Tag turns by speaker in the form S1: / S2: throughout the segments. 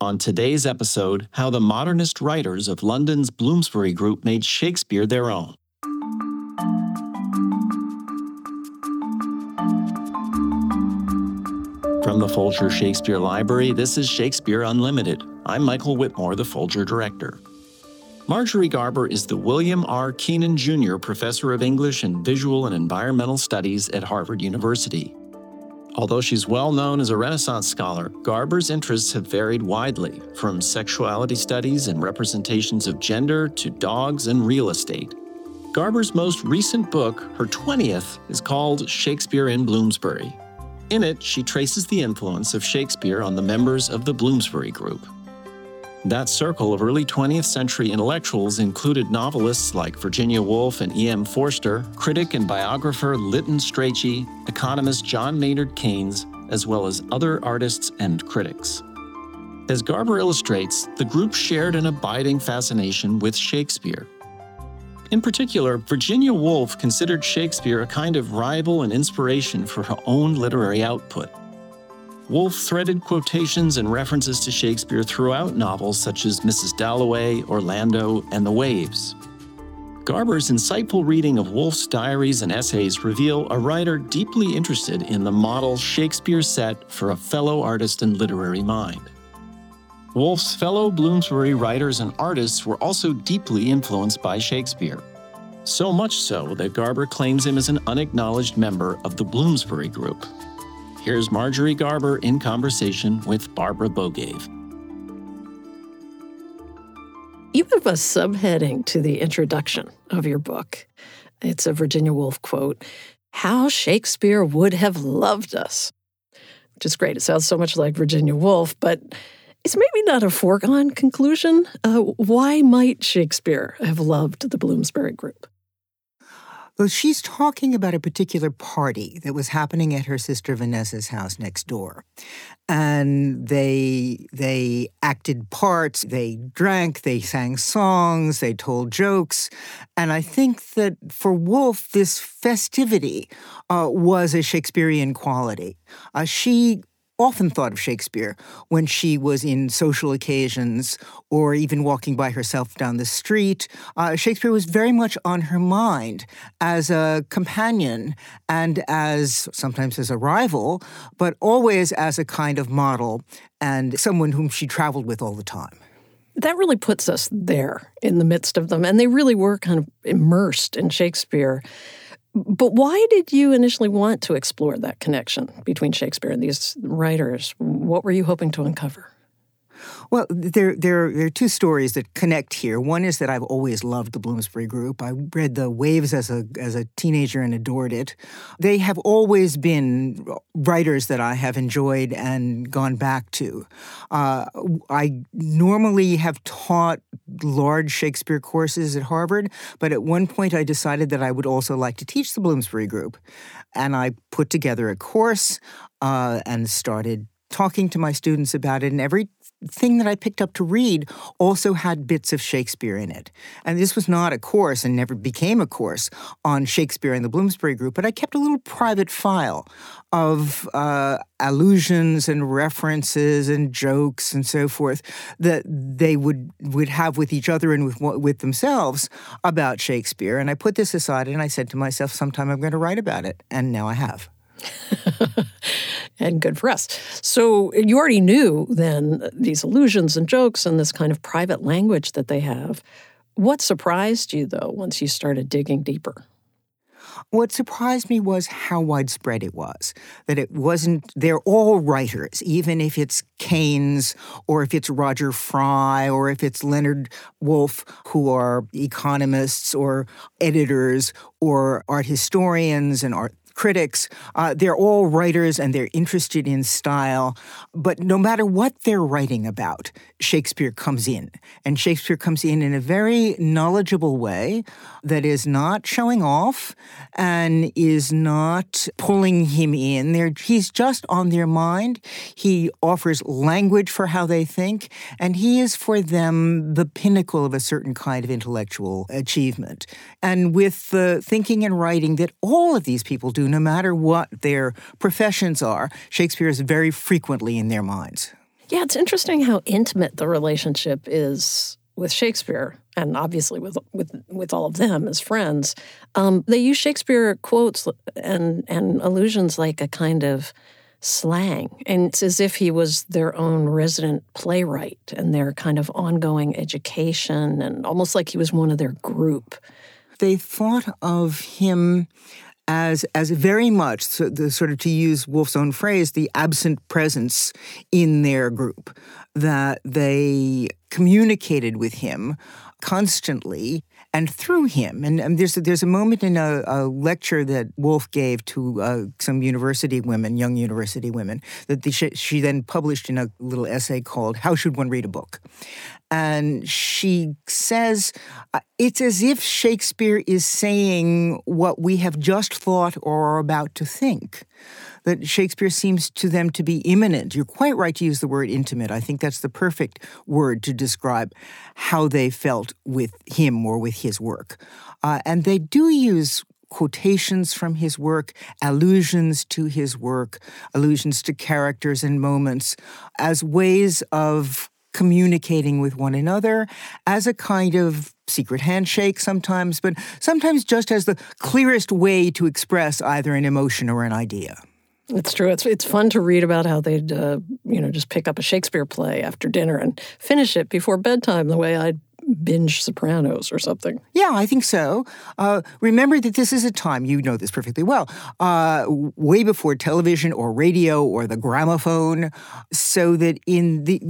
S1: On today's episode, how the modernist writers of London's Bloomsbury Group made Shakespeare their own. From the Folger Shakespeare Library, this is Shakespeare Unlimited. I'm Michael Whitmore, the Folger director. Marjorie Garber is the William R. Kenan Jr. Professor of English and Visual and Environmental Studies at Harvard University. Although she's well known as a Renaissance scholar, Garber's interests have varied widely, from sexuality studies and representations of gender to dogs and real estate. Garber's most recent book, her 20th, is called Shakespeare in Bloomsbury in it, she traces the influence of Shakespeare on the members of the Bloomsbury Group. That circle of early 20th century intellectuals included novelists like Virginia Woolf and E.M. Forster, critic and biographer Lytton Strachey, economist John Maynard Keynes, as well as other artists and critics. As Garber illustrates, the group shared an abiding fascination with Shakespeare. In particular, Virginia Woolf considered Shakespeare a kind of rival and inspiration for her own literary output. Woolf threaded quotations and references to Shakespeare throughout novels such as Mrs. Dalloway, Orlando, and The Waves. Garber's insightful reading of Woolf's diaries and essays reveal a writer deeply interested in the model Shakespeare set for a fellow artist and literary mind. Woolf's fellow Bloomsbury writers and artists were also deeply influenced by Shakespeare. So much so that Garber claims him as an unacknowledged member of the Bloomsbury Group. Here's Marjorie Garber in conversation with Barbara Bogaev.
S2: You have a subheading to the introduction of your book. It's a Virginia Woolf quote How Shakespeare Would Have Loved Us, which is great. It sounds so much like Virginia Woolf, but it's maybe not a foregone conclusion. Uh, why might Shakespeare have loved the Bloomsbury Group?
S3: Well, she's talking about a particular party that was happening at her sister Vanessa's house next door. And they they acted parts, they drank, they sang songs, they told jokes. And I think that for Woolf, this festivity uh, was a Shakespearean quality. Uh, she often thought of Shakespeare when she was in social occasions or even walking by herself down the street. Uh, Shakespeare was very much on her mind as a companion and as sometimes as a rival, but always as a kind of model and someone whom she traveled with all the time.
S2: That really puts us there in the midst of them. And they really were kind of immersed in Shakespeare. But why did you initially want to explore that connection between Shakespeare and these writers? What were you hoping to uncover?
S3: Well, there, there, there are two stories that connect here. One is that I've always loved the Bloomsbury Group. I read The Waves as a, as a teenager and adored it. They have always been writers that I have enjoyed and gone back to. Uh, I normally have taught large Shakespeare courses at Harvard, but at one point I decided that I would also like to teach the Bloomsbury Group. And I put together a course uh, and started talking to my students about it. And every thing that I picked up to read also had bits of Shakespeare in it. And this was not a course and never became a course on Shakespeare and the Bloomsbury Group, but I kept a little private file of uh, allusions and references and jokes and so forth that they would would have with each other and with with themselves about Shakespeare. And I put this aside and I said to myself, sometime I'm going to write about it, and now I have.
S2: and good for us. So you already knew then these allusions and jokes and this kind of private language that they have. What surprised you though once you started digging deeper?
S3: What surprised me was how widespread it was. That it wasn't, they're all writers, even if it's Keynes or if it's Roger Fry or if it's Leonard Woolf, who are economists or editors or art historians and art critics. Uh, they're all writers and they're interested in style. But no matter what they're writing about, Shakespeare comes in. And Shakespeare comes in in a very knowledgeable way that is not showing off and is not pulling him in. They're, he's just on their mind. He offers language for how they think, and he is for them the pinnacle of a certain kind of intellectual achievement. And with the thinking and writing that all of these people do, no matter what their professions are, Shakespeare is very frequently in their minds.
S2: Yeah, it's interesting how intimate the relationship is with Shakespeare, and obviously with with with all of them as friends. Um, they use Shakespeare quotes and and allusions like a kind of slang, and it's as if he was their own resident playwright and their kind of ongoing education, and almost like he was one of their group.
S3: They thought of him as as very much so the sort of to use Woolf's own phrase, the absent presence in their group. That they communicated with him constantly and through him. And, and there's there's a moment in a, a lecture that Wolf gave to uh, some university women, young university women, that the, she, she then published in a little essay called "How Should One Read a Book," and she says uh, it's as if Shakespeare is saying what we have just thought or are about to think. That Shakespeare seems to them to be imminent. You're quite right to use the word intimate. I think that's the perfect word to describe how they felt with him or with his work. Uh, and they do use quotations from his work, allusions to his work, allusions to characters and moments as ways of communicating with one another as a kind of secret handshake sometimes, but sometimes just as the clearest way to express either an emotion or an idea.
S2: It's true. It's it's fun to read about how they'd uh, you know just pick up a Shakespeare play after dinner and finish it before bedtime, the way I'd binge Sopranos or something.
S3: Yeah, I think so. Uh, remember that this is a time, you know this perfectly well, uh, way before television or radio or the gramophone, so that in the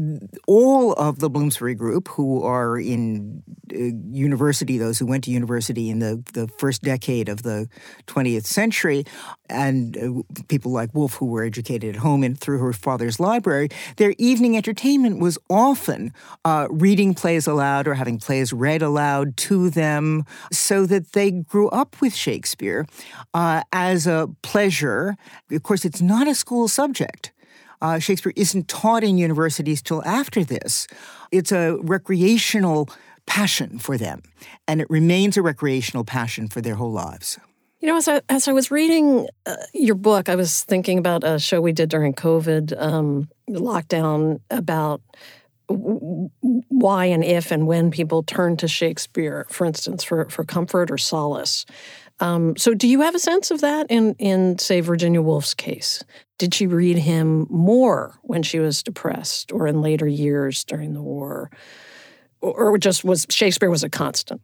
S3: all of the Bloomsbury group who are in uh, university, those who went to university in the, the first decade of the 20th century, and uh, people like Woolf who were educated at home and through her father's library, their evening entertainment was often uh, reading plays aloud or having having plays read aloud to them so that they grew up with Shakespeare uh, as a pleasure. Of course, it's not a school subject. Uh, Shakespeare isn't taught in universities till after this. It's a recreational passion for them, and it remains a recreational passion for their whole lives.
S2: You know, as I, as I was reading uh, your book, I was thinking about a show we did during COVID um, lockdown about why and if and when people turn to Shakespeare, for instance, for, for comfort or solace. Um, so, do you have a sense of that in, in, say, Virginia Woolf's case? Did she read him more when she was depressed or in later years during the war? Or, or just was Shakespeare was a constant?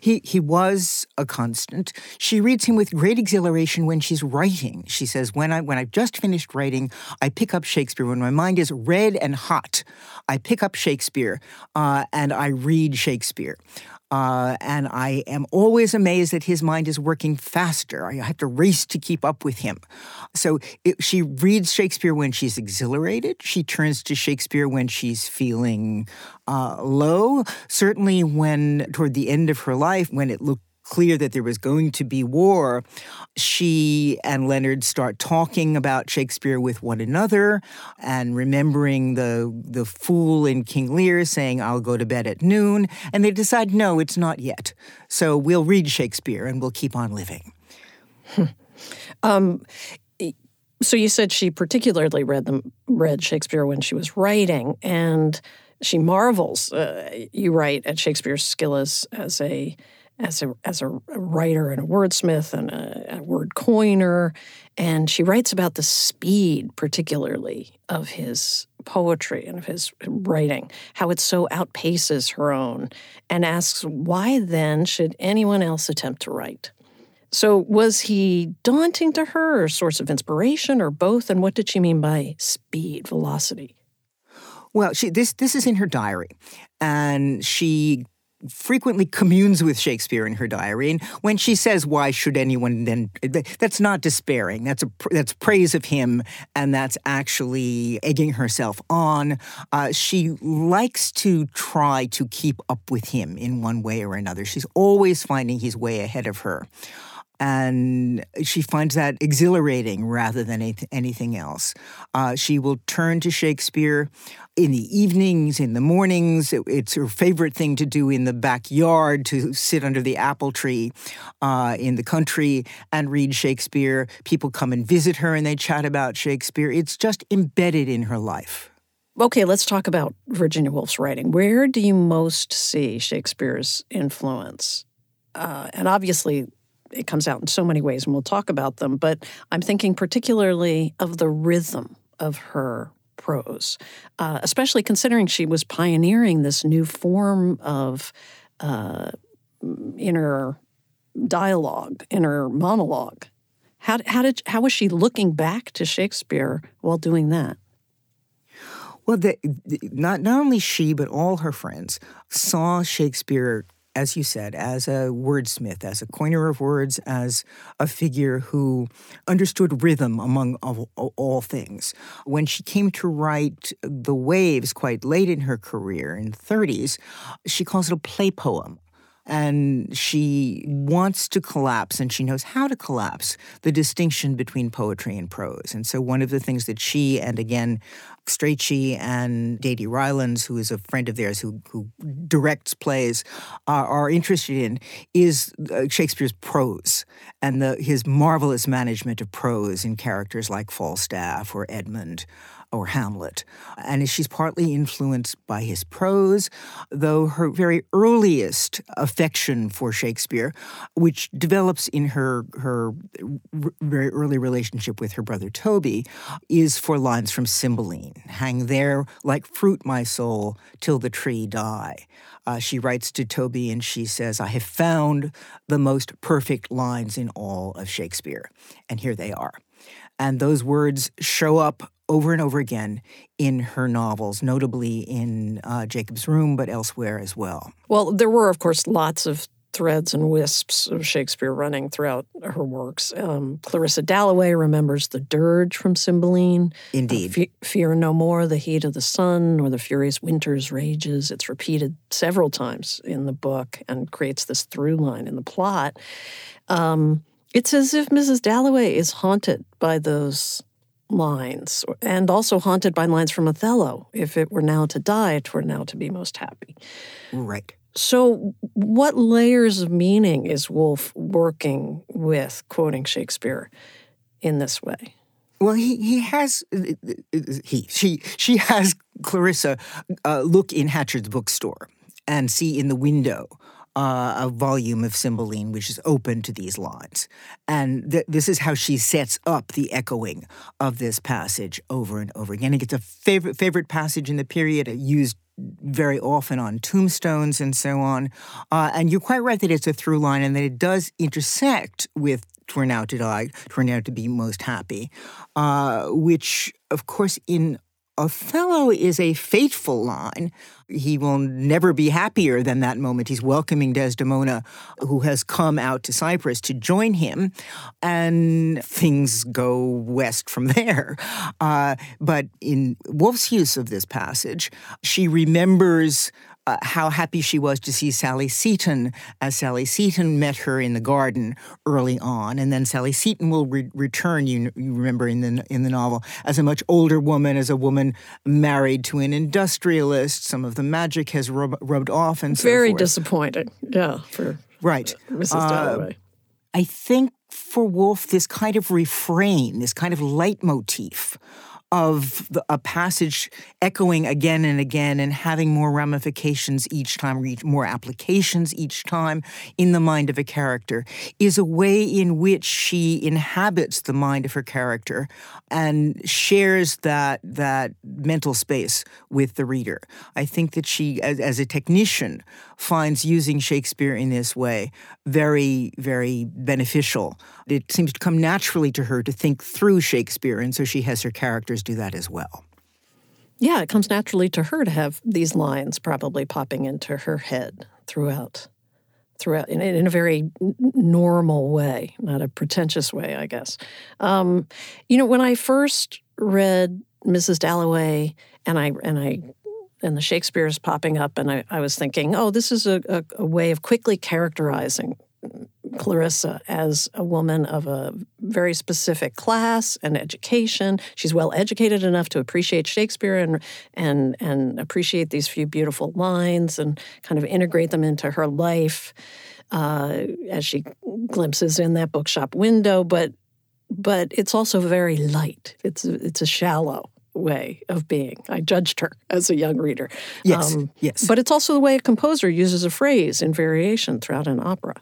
S3: He, he was a constant. She reads him with great exhilaration when she's writing. She says, when, I, when I've just finished writing, I pick up Shakespeare. When my mind is red and hot, I pick up Shakespeare uh, and I read Shakespeare. Uh, and I am always amazed that his mind is working faster. I have to race to keep up with him. So it, she reads Shakespeare when she's exhilarated. She turns to Shakespeare when she's feeling uh, low. Certainly, when toward the end of her life, when it looked clear that there was going to be war, she and Leonard start talking about Shakespeare with one another and remembering the the fool in King Lear saying, I'll go to bed at noon. And they decide, no, it's not yet. So we'll read Shakespeare and we'll keep on living.
S2: um, so you said she particularly read them read Shakespeare when she was writing, and she marvels. Uh, you write at Shakespeare's skill as as a as a as a writer and a wordsmith and a, a, word coiner, and she writes about the speed, particularly of his poetry and of his writing, how it so outpaces her own, and asks why then should anyone else attempt to write. So, was he daunting to her, source of inspiration, or both? And what did she mean by speed, velocity?
S3: Well, she, this this is in her diary, and she frequently communes with Shakespeare in her diary. And when she says, "Why should anyone then?" That's not despairing. That's a that's praise of him, and that's actually egging herself on. Uh, she likes to try to keep up with him in one way or another. She's always finding he's way ahead of her and she finds that exhilarating rather than anything else. Uh, she will turn to Shakespeare in the evenings, in the mornings. it's her favorite thing to do in the backyard to sit under the apple tree uh, in the country and read Shakespeare. People come and visit her and they chat about Shakespeare. It's just embedded in her life.
S2: okay, let's talk about Virginia Woolf's writing. Where do you most see Shakespeare's influence? Uh, and obviously, it comes out in so many ways, and we'll talk about them. But I'm thinking particularly of the rhythm of her prose, uh, especially considering she was pioneering this new form of uh, inner dialogue, inner monologue. How, how did how was she looking back to Shakespeare while doing that?
S3: Well, the, not not only she but all her friends saw Shakespeare as you said, as a wordsmith, as a coiner of words, as a figure who understood rhythm among all, all things. When she came to write The Waves quite late in her career, in the 30s, she calls it a play poem and she wants to collapse and she knows how to collapse the distinction between poetry and prose. And so one of the things that she and again Strachey and Dadie Rylands, who is a friend of theirs who, who directs plays, uh, are interested in is uh, Shakespeare's prose and the, his marvelous management of prose in characters like Falstaff or Edmund or Hamlet. And she's partly influenced by his prose, though her very earliest affection for Shakespeare, which develops in her, her very early relationship with her brother Thoby, is for lines from Cymbeline Hang there like fruit, my soul, till the tree die. Uh, she writes to Thoby and she says, I have found the most perfect lines in all of Shakespeare. And here they are. And those words show up over and over again in her novels, notably in uh, Jacob's Room, but elsewhere as well.
S2: Well, there were, of course, lots of threads and wisps of Shakespeare running throughout her works. Um, Clarissa Dalloway remembers the dirge from Cymbeline.
S3: Indeed.
S2: Uh, Fear no more the heat of the sun or the furious winter's rages. It's repeated several times in the book and creates this through line in the plot. Um, it's as if Mrs. Dalloway is haunted by those lines and also haunted by lines from Othello. If it were now to die, it were now to be most happy.
S3: Right.
S2: So, what layers of meaning is Woolf working with quoting Shakespeare in this way?
S3: Well, he he has he she she has Clarissa uh, look in Hatchard's bookstore and see in the window uh, a volume of Cymbeline which is open to these lines. And th- this is how she sets up the echoing of this passage over and over again. It's a favorite favorite passage in the period, used very often on tombstones and so on. Uh, and you're quite right that it's a through line and that it does intersect with "Twere now to die, twere now to be most happy," uh, which, of course, in Othello is a fateful line. He will never be happier than that moment. He's welcoming Desdemona, who has come out to Cyprus to join him, and things go west from there. Uh, but in Woolf's use of this passage, she remembers uh, how happy she was to see Sally Seton as Sally Seton met her in the garden early on, and then Sally Seton will re- return. You, you remember in the in the novel as a much older woman, as a woman married to an industrialist. Some of the magic has rub- rubbed off, and
S2: so very
S3: forth.
S2: disappointing. Yeah, for
S3: right,
S2: Mrs. Uh, Dalloway.
S3: I think for Woolf, this kind of refrain, this kind of leitmotif of the, a passage echoing again and again and having more ramifications each time, more applications each time in the mind of a character is a way in which she inhabits the mind of her character and shares that that mental space with the reader. I think that she, as, as a technician, finds using Shakespeare in this way very, very beneficial. It seems to come naturally to her to think through Shakespeare, and so she has her characters do that as well.
S2: Yeah, it comes naturally to her to have these lines probably popping into her head throughout throughout in, in, a very normal way, not a pretentious way, I guess. Um, you know, when I first read Mrs. Dalloway and I and I and the Shakespeare is popping up, and I, I was thinking, oh, this is a, a, a way of quickly characterizing Clarissa as a woman of a very specific class and education. She's well educated enough to appreciate Shakespeare and and and appreciate these few beautiful lines and kind of integrate them into her life uh, as she glimpses in that bookshop window. But but it's also very light. It's it's a shallow way of being. I judged her as a young reader.
S3: Yes, um, yes.
S2: But it's also the way a composer uses a phrase in variation throughout an opera.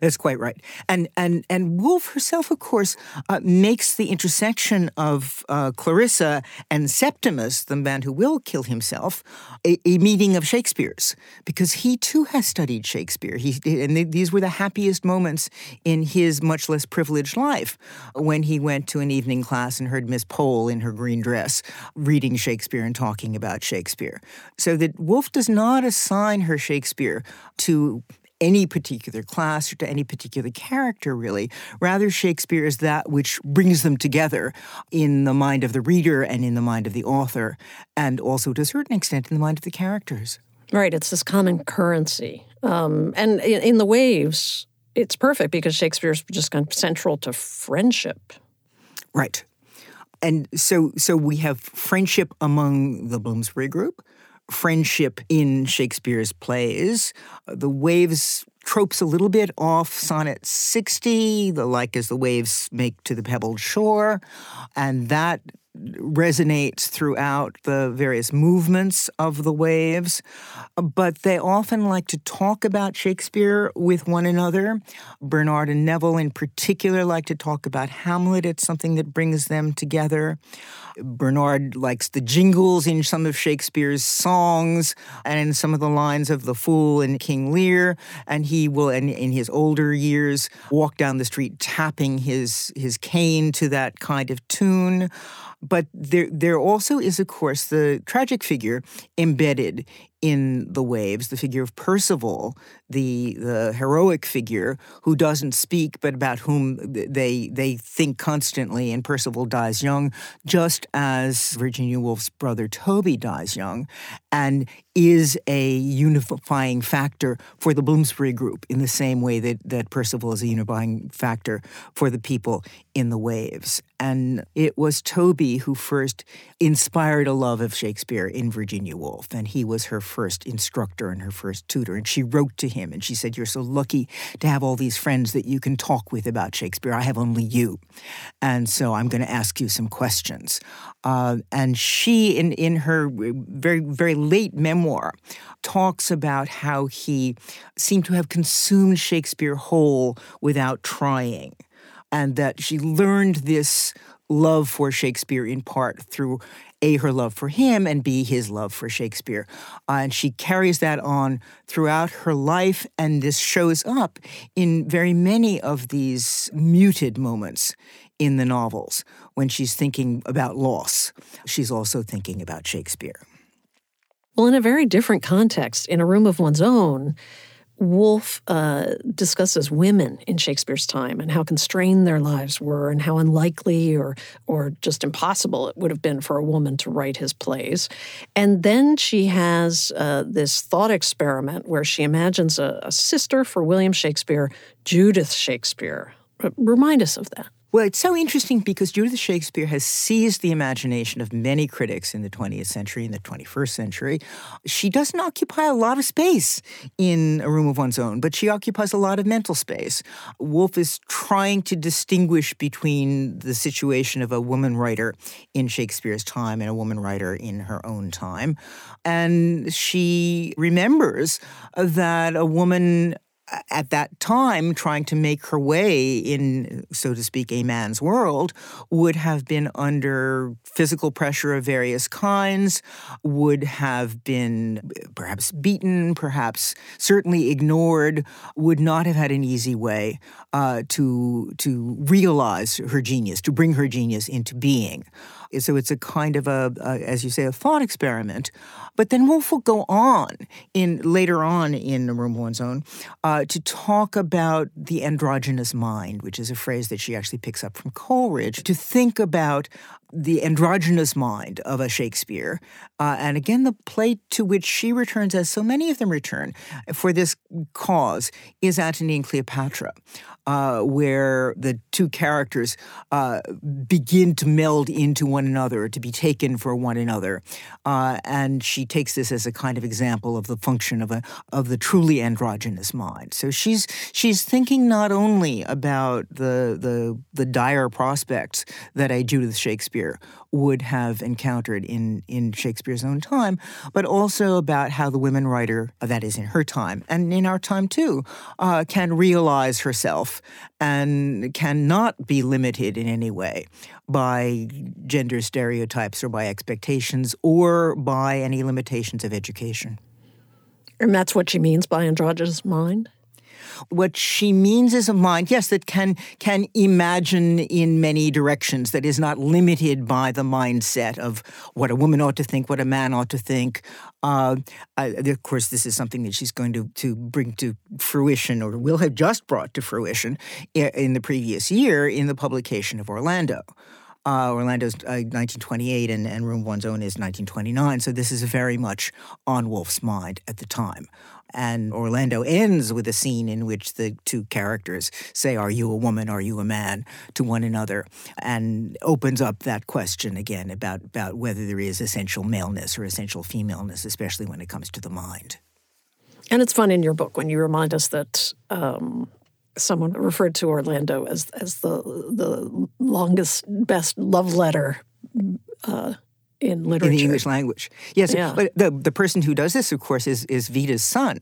S3: That's quite right. And and and Woolf herself, of course, uh, makes the intersection of uh, Clarissa and Septimus, the man who will kill himself, a, a, meeting of Shakespeare's because he too has studied Shakespeare. He and these were the happiest moments in his much less privileged life when he went to an evening class and heard Miss Pole in her green dress reading Shakespeare and talking about Shakespeare. So that Woolf does not assign her Shakespeare to any particular class or to any particular character, really. Rather, Shakespeare is that which brings them together in the mind of the reader and in the mind of the author, and also to a certain extent in the mind of the characters.
S2: Right, it's this common currency. Um, and in, in the waves, it's perfect because Shakespeare's just kind of central to friendship.
S3: Right. And so so we have friendship among the Bloomsbury group friendship in Shakespeare's plays. Uh, the waves tropes a little bit off Sonnet 60, the like as the waves make to the pebbled shore, and that resonates throughout the various movements of the waves, but they often like to talk about Shakespeare with one another. Bernard and Neville, in particular, like to talk about Hamlet. It's something that brings them together. Bernard likes the jingles in some of Shakespeare's songs and in some of the lines of The Fool and King Lear. And he will, in, in his older years, walk down the street tapping his, his cane to that kind of tune. But there, there also is, of course, the tragic figure embedded in the waves, the figure of Percival, the the heroic figure who doesn't speak but about whom they they think constantly, and Percival dies young, just as Virginia Woolf's brother Thoby dies young, and is a unifying factor for the Bloomsbury group in the same way that, that Percival is a unifying factor for the people in the waves. And it was Thoby who first inspired a love of Shakespeare in Virginia Woolf, and he was her first instructor and her first tutor. And she wrote to him and she said, You're so lucky to have all these friends that you can talk with about Shakespeare. I have only you. And so I'm going to ask you some questions. Uh, and she, in, in her very, very late memoir, talks about how he seemed to have consumed Shakespeare whole without trying. And that she learned this love for Shakespeare in part through a, her love for him, and B, his love for Shakespeare. Uh, and she carries that on throughout her life, and this shows up in very many of these muted moments in the novels. When she's thinking about loss, she's also thinking about Shakespeare.
S2: Well, in a very different context, in a room of one's own, Woolf uh, discusses women in Shakespeare's time and how constrained their lives were, and how unlikely or or just impossible it would have been for a woman to write his plays. And then she has uh, this thought experiment where she imagines a, a sister for William Shakespeare, Judith Shakespeare. Remind us of that.
S3: Well, it's so interesting because Judith Shakespeare has seized the imagination of many critics in the 20th century and the 21st century. She doesn't occupy a lot of space in a room of one's own, but she occupies a lot of mental space. Woolf is trying to distinguish between the situation of a woman writer in Shakespeare's time and a woman writer in her own time. And she remembers that a woman at that time trying to make her way in, so to speak, a man's world would have been under physical pressure of various kinds, would have been perhaps beaten, perhaps certainly ignored, would not have had an easy way uh, to to realize her genius, to bring her genius into being. So it's a kind of a, a, as you say, a thought experiment. But then Woolf will go on in later on in Room One's Own uh, to talk about the androgynous mind, which is a phrase that she actually picks up from Coleridge, to think about the androgynous mind of a Shakespeare. Uh, and again, the play to which she returns, as so many of them return for this cause, is Antony and Cleopatra, uh, where the two characters uh, begin to meld into one another, to be taken for one another. Uh, and she takes this as a kind of example of the function of a of the truly androgynous mind. So she's she's thinking not only about the the the dire prospects that a Judith Shakespeare would have encountered in, in Shakespeare's own time, but also about how the women writer, that is in her time, and in our time too, uh, can realize herself and cannot be limited in any way by gender stereotypes or by expectations or by any limitations of education.
S2: And that's what she means by androgynous mind?
S3: What she means is a mind, yes, that can can imagine in many directions, that is not limited by the mindset of what a woman ought to think, what a man ought to think. Uh, of course, this is something that she's going to, to bring to fruition, or will have just brought to fruition in the previous year in the publication of Orlando. Uh, Orlando's uh, 1928 and, and Room One's Own is 1929. So this is very much on Woolf's mind at the time. And Orlando ends with a scene in which the two characters say, Are you a woman? Are you a man? to one another, and opens up that question again about, about whether there is essential maleness or essential femaleness, especially when it comes to the mind.
S2: And it's fun in your book when you remind us that um, someone referred to Orlando as as the the longest, best love letter uh, in literature.
S3: In the English language. Yes, yeah. but the, the person who does this, of course, is, is Vita's son,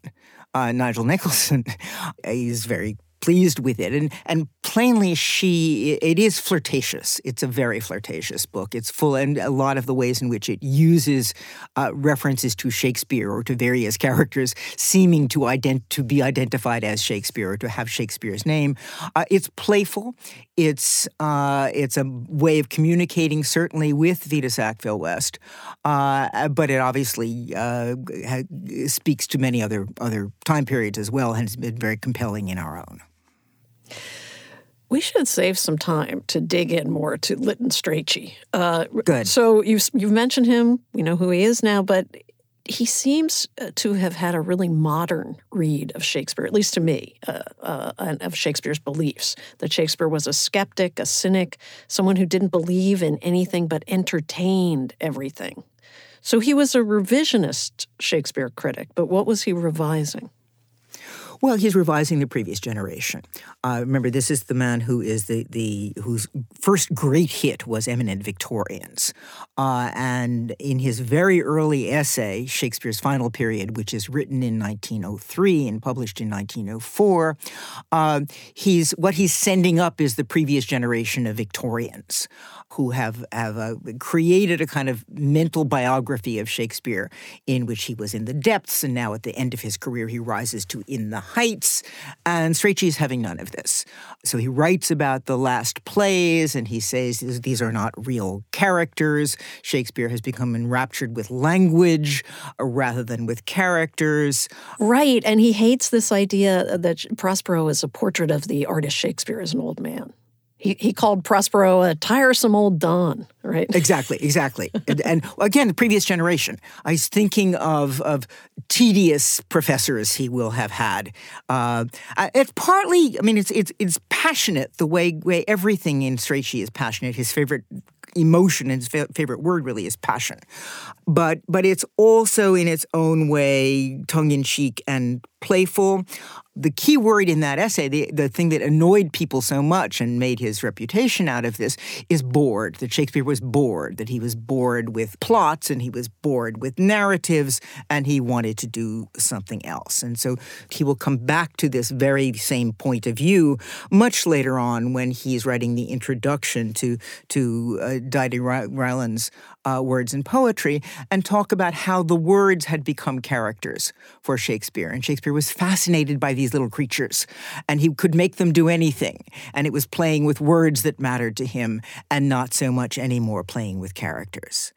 S3: uh, Nigel Nicolson. He's very pleased with it. And and plainly she it is flirtatious. It's a very flirtatious book. It's full and a lot of the ways in which it uses uh, references to Shakespeare or to various characters seeming to ident- to be identified as Shakespeare or to have Shakespeare's name. Uh, it's playful. It's uh, it's a way of communicating certainly with Vita Sackville West, uh, but it obviously uh, speaks to many other other time periods as well and has been very compelling in our own.
S2: We should save some time to dig in more to Lytton Strachey.
S3: Uh, Good.
S2: So you've you've mentioned him. We know who he is now, but he seems uh, to have had a really modern read of Shakespeare, at least to me, uh, uh, of Shakespeare's beliefs. That Shakespeare was a skeptic, a cynic, someone who didn't believe in anything but entertained everything. So he was a revisionist Shakespeare critic, but what was he revising?
S3: Well, he's revising the previous generation. Uh, remember, this is the man who is the, the whose first great hit was Eminent Victorians, uh, and in his very early essay, Shakespeare's Final Period, which is written in 1903 and published in 1904, uh, he's what he's sending up is the previous generation of Victorians who have have uh, created a kind of mental biography of Shakespeare in which he was in the depths, and now at the end of his career he rises to in the heights. And Strachey is having none of this. So he writes about the last plays, and he says these are not real characters. Shakespeare has become enraptured with language uh, rather than with characters.
S2: Right, and he hates this idea that Prospero is a portrait of the artist Shakespeare as an old man. He, he called Prospero a tiresome old Don, right?
S3: Exactly, exactly. and, and, again, the previous generation. I was thinking of, of tedious professors he will have had. Uh, it's partly, I mean, it's, it's, it's passionate the way, way everything in Strachey is passionate. His favorite emotion and his fa- favorite word really is passion. But, but it's also in its own way tongue in cheek and playful the key word in that essay, the, the thing that annoyed people so much and made his reputation out of this, is bored. That Shakespeare was bored, that he was bored with plots and he was bored with narratives and he wanted to do something else. And so he will come back to this very same point of view much later on when he's writing the introduction to, to uh, Dadie Rylands uh, words and poetry and talk about how the words had become characters for Shakespeare. And Shakespeare was fascinated by these little creatures, and he could make them do anything. And it was playing with words that mattered to him and not so much anymore playing with characters.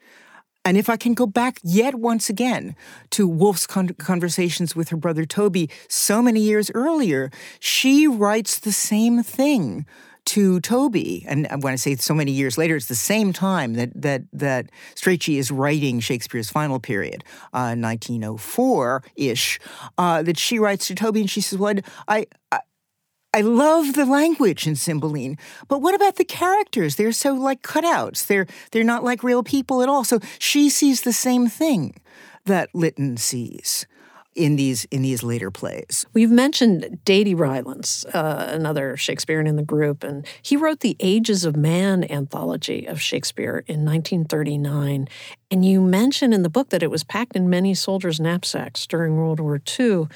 S3: And if I can go back yet once again to Woolf's con- conversations with her brother Thoby so many years earlier, she writes the same thing to Thoby, and when I say so many years later, it's the same time that that that Strachey is writing Shakespeare's final period, uh, 1904 ish, uh, that she writes to Thoby, and she says, "Well, I, I I love the language in Cymbeline, but what about the characters? They're so like cutouts. They're they're not like real people at all. So she sees the same thing that Lytton sees. In these in these later plays.
S2: We've mentioned Dadie Rylands, uh, another Shakespearean in the group, and he wrote the Ages of Man anthology of Shakespeare in 1939. And you mention in the book that it was packed in many soldiers' knapsacks during World War II,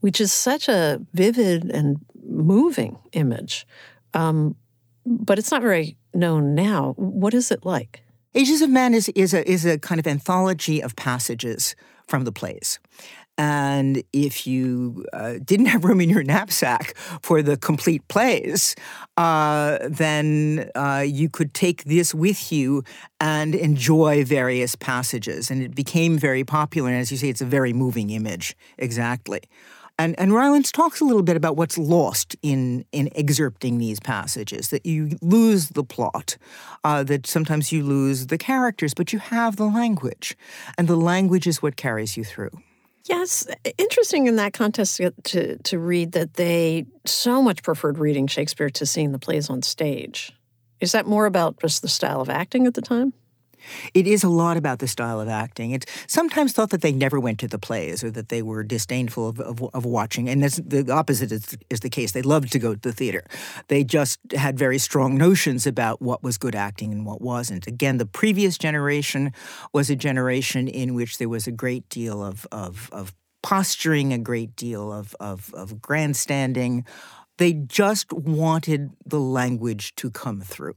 S2: which is such a vivid and moving image. Um, but it's not very known now. What is it like?
S3: Ages of Man is, is, a, is a kind of anthology of passages from the plays. And if you uh, didn't have room in your knapsack for the complete plays, uh, then uh, you could take this with you and enjoy various passages. And it became very popular. And as you say, it's a very moving image, exactly. And, and Rylands talks a little bit about what's lost in, in excerpting these passages, that you lose the plot, uh, that sometimes you lose the characters, but you have the language. And the language is what carries you through.
S2: Yes, interesting in that context to to read that they so much preferred reading Shakespeare to seeing the plays on stage. Is that more about just the style of acting at the time?
S3: It is a lot about the style of acting. It's sometimes thought that they never went to the plays or that they were disdainful of, of, of watching. And the opposite is, is, the case. They loved to go to the theater. They just had very strong notions about what was good acting and what wasn't. Again, the previous generation was a generation in which there was a great deal of, of, of posturing, a great deal of, of, of grandstanding. They just wanted the language to come through.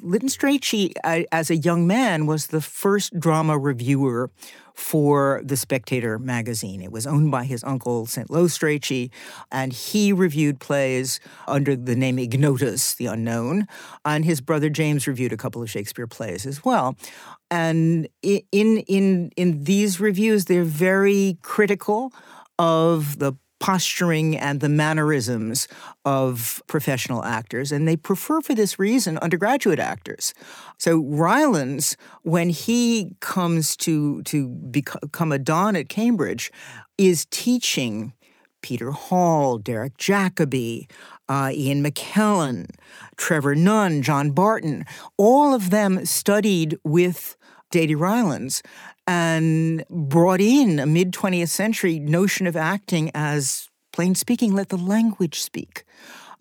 S3: Lytton Strachey, uh, as a young man, was the first drama reviewer for The Spectator magazine. It was owned by his uncle, St. Loe Strachey, and he reviewed plays under the name Ignotus, the Unknown, and his brother James reviewed a couple of Shakespeare plays as well. And in in in these reviews, they're very critical of the posturing and the mannerisms of professional actors, and they prefer for this reason undergraduate actors. So Rylands, when he comes to to become a don at Cambridge, is teaching Peter Hall, Derek Jacobi, uh, Ian McKellen, Trevor Nunn, John Barton, all of them studied with Dadie Rylands and brought in a mid 20th century notion of acting as plain speaking, let the language speak.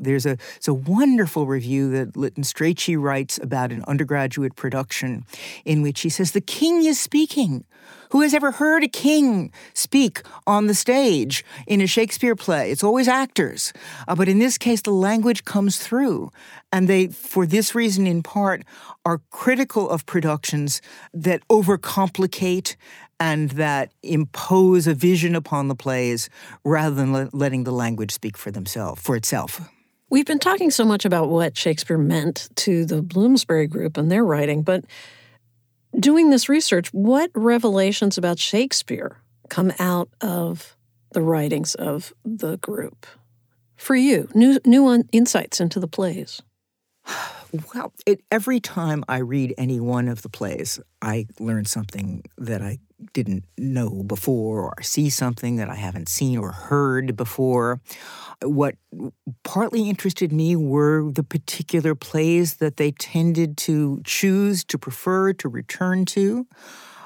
S3: There's a, it's a wonderful review that Lytton Strachey writes about an undergraduate production in which he says, The king is speaking. Who has ever heard a king speak on the stage in a Shakespeare play? It's always actors. Uh, but in this case, the language comes through. And they, for this reason in part, are critical of productions that overcomplicate and that impose a vision upon the plays rather than le- letting the language speak for themselves, for itself.
S2: We've been talking so much about what Shakespeare meant to the Bloomsbury group and their writing, but doing this research, what revelations about Shakespeare come out of the writings of the group for you? New new insights into the plays.
S3: Well, it, every time I read any one of the plays, I learn something that I didn't know before, or see something that I haven't seen or heard before. What partly interested me were the particular plays that they tended to choose, to prefer, to return to.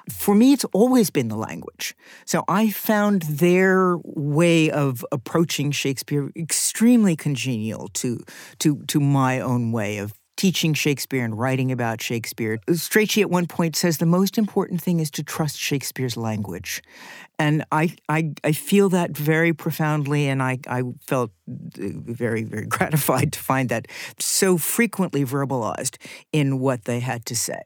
S3: For me, it's always been the language. So I found their way of approaching Shakespeare extremely congenial to, to, to my own way of teaching Shakespeare and writing about Shakespeare. Strachey at one point says the most important thing is to trust Shakespeare's language. And I, I, I feel that very profoundly, and I, I felt uh, very, very gratified to find that so frequently verbalized in what they had to say.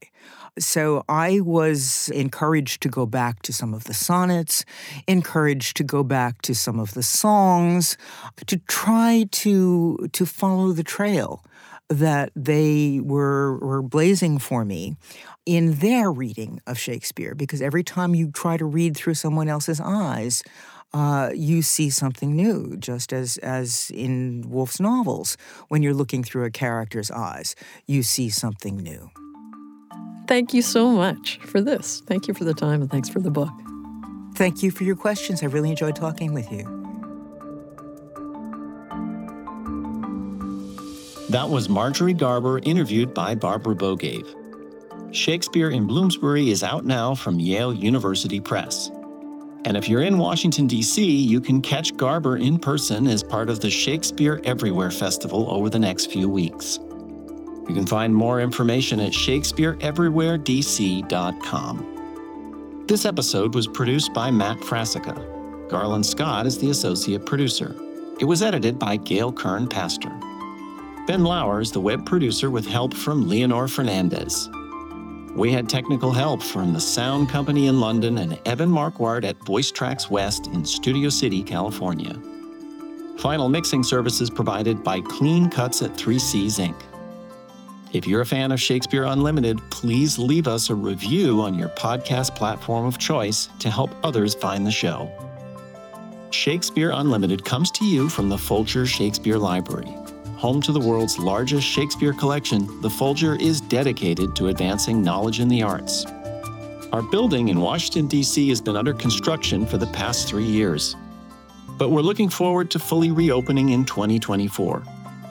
S3: So I was encouraged to go back to some of the sonnets, encouraged to go back to some of the songs, to try to to follow the trail that they were, were blazing for me in their reading of Shakespeare, because every time you try to read through someone else's eyes, uh, you see something new, just as, as in Woolf's novels. When you're looking through a character's eyes, you see something new.
S2: Thank you so much for this. Thank you for the time and thanks for the book.
S3: Thank you for your questions. I really enjoyed talking with you.
S1: That was Marjorie Garber interviewed by Barbara Bogaev. Shakespeare in Bloomsbury is out now from Yale University Press. And if you're in Washington, D.C., you can catch Garber in person as part of the Shakespeare Everywhere Festival over the next few weeks. You can find more information at ShakespeareEverywhereDC.com. This episode was produced by Matt Frassica. Garland Scott is the associate producer. It was edited by Gail Kern Paster. Ben Lauer is the web producer with help from Leonor Fernandez. We had technical help from the Sound Company in London and Evan Marquardt at Voice Tracks West in Studio City, California. Final mixing services provided by Clean Cuts at 3Cs Inc. If you're a fan of Shakespeare Unlimited, please leave us a review on your podcast platform of choice to help others find the show. Shakespeare Unlimited comes to you from the Folger Shakespeare Library. Home to the world's largest Shakespeare collection, the Folger is dedicated to advancing knowledge in the arts. Our building in Washington, D.C. has been under construction for the past three years, but we're looking forward to fully reopening in 2024.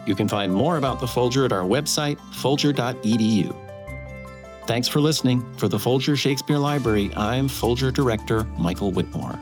S1: You can find more about the Folger at our website, folger.edu. Thanks for listening. For the Folger Shakespeare Library, I'm Folger Director Michael Whitmore.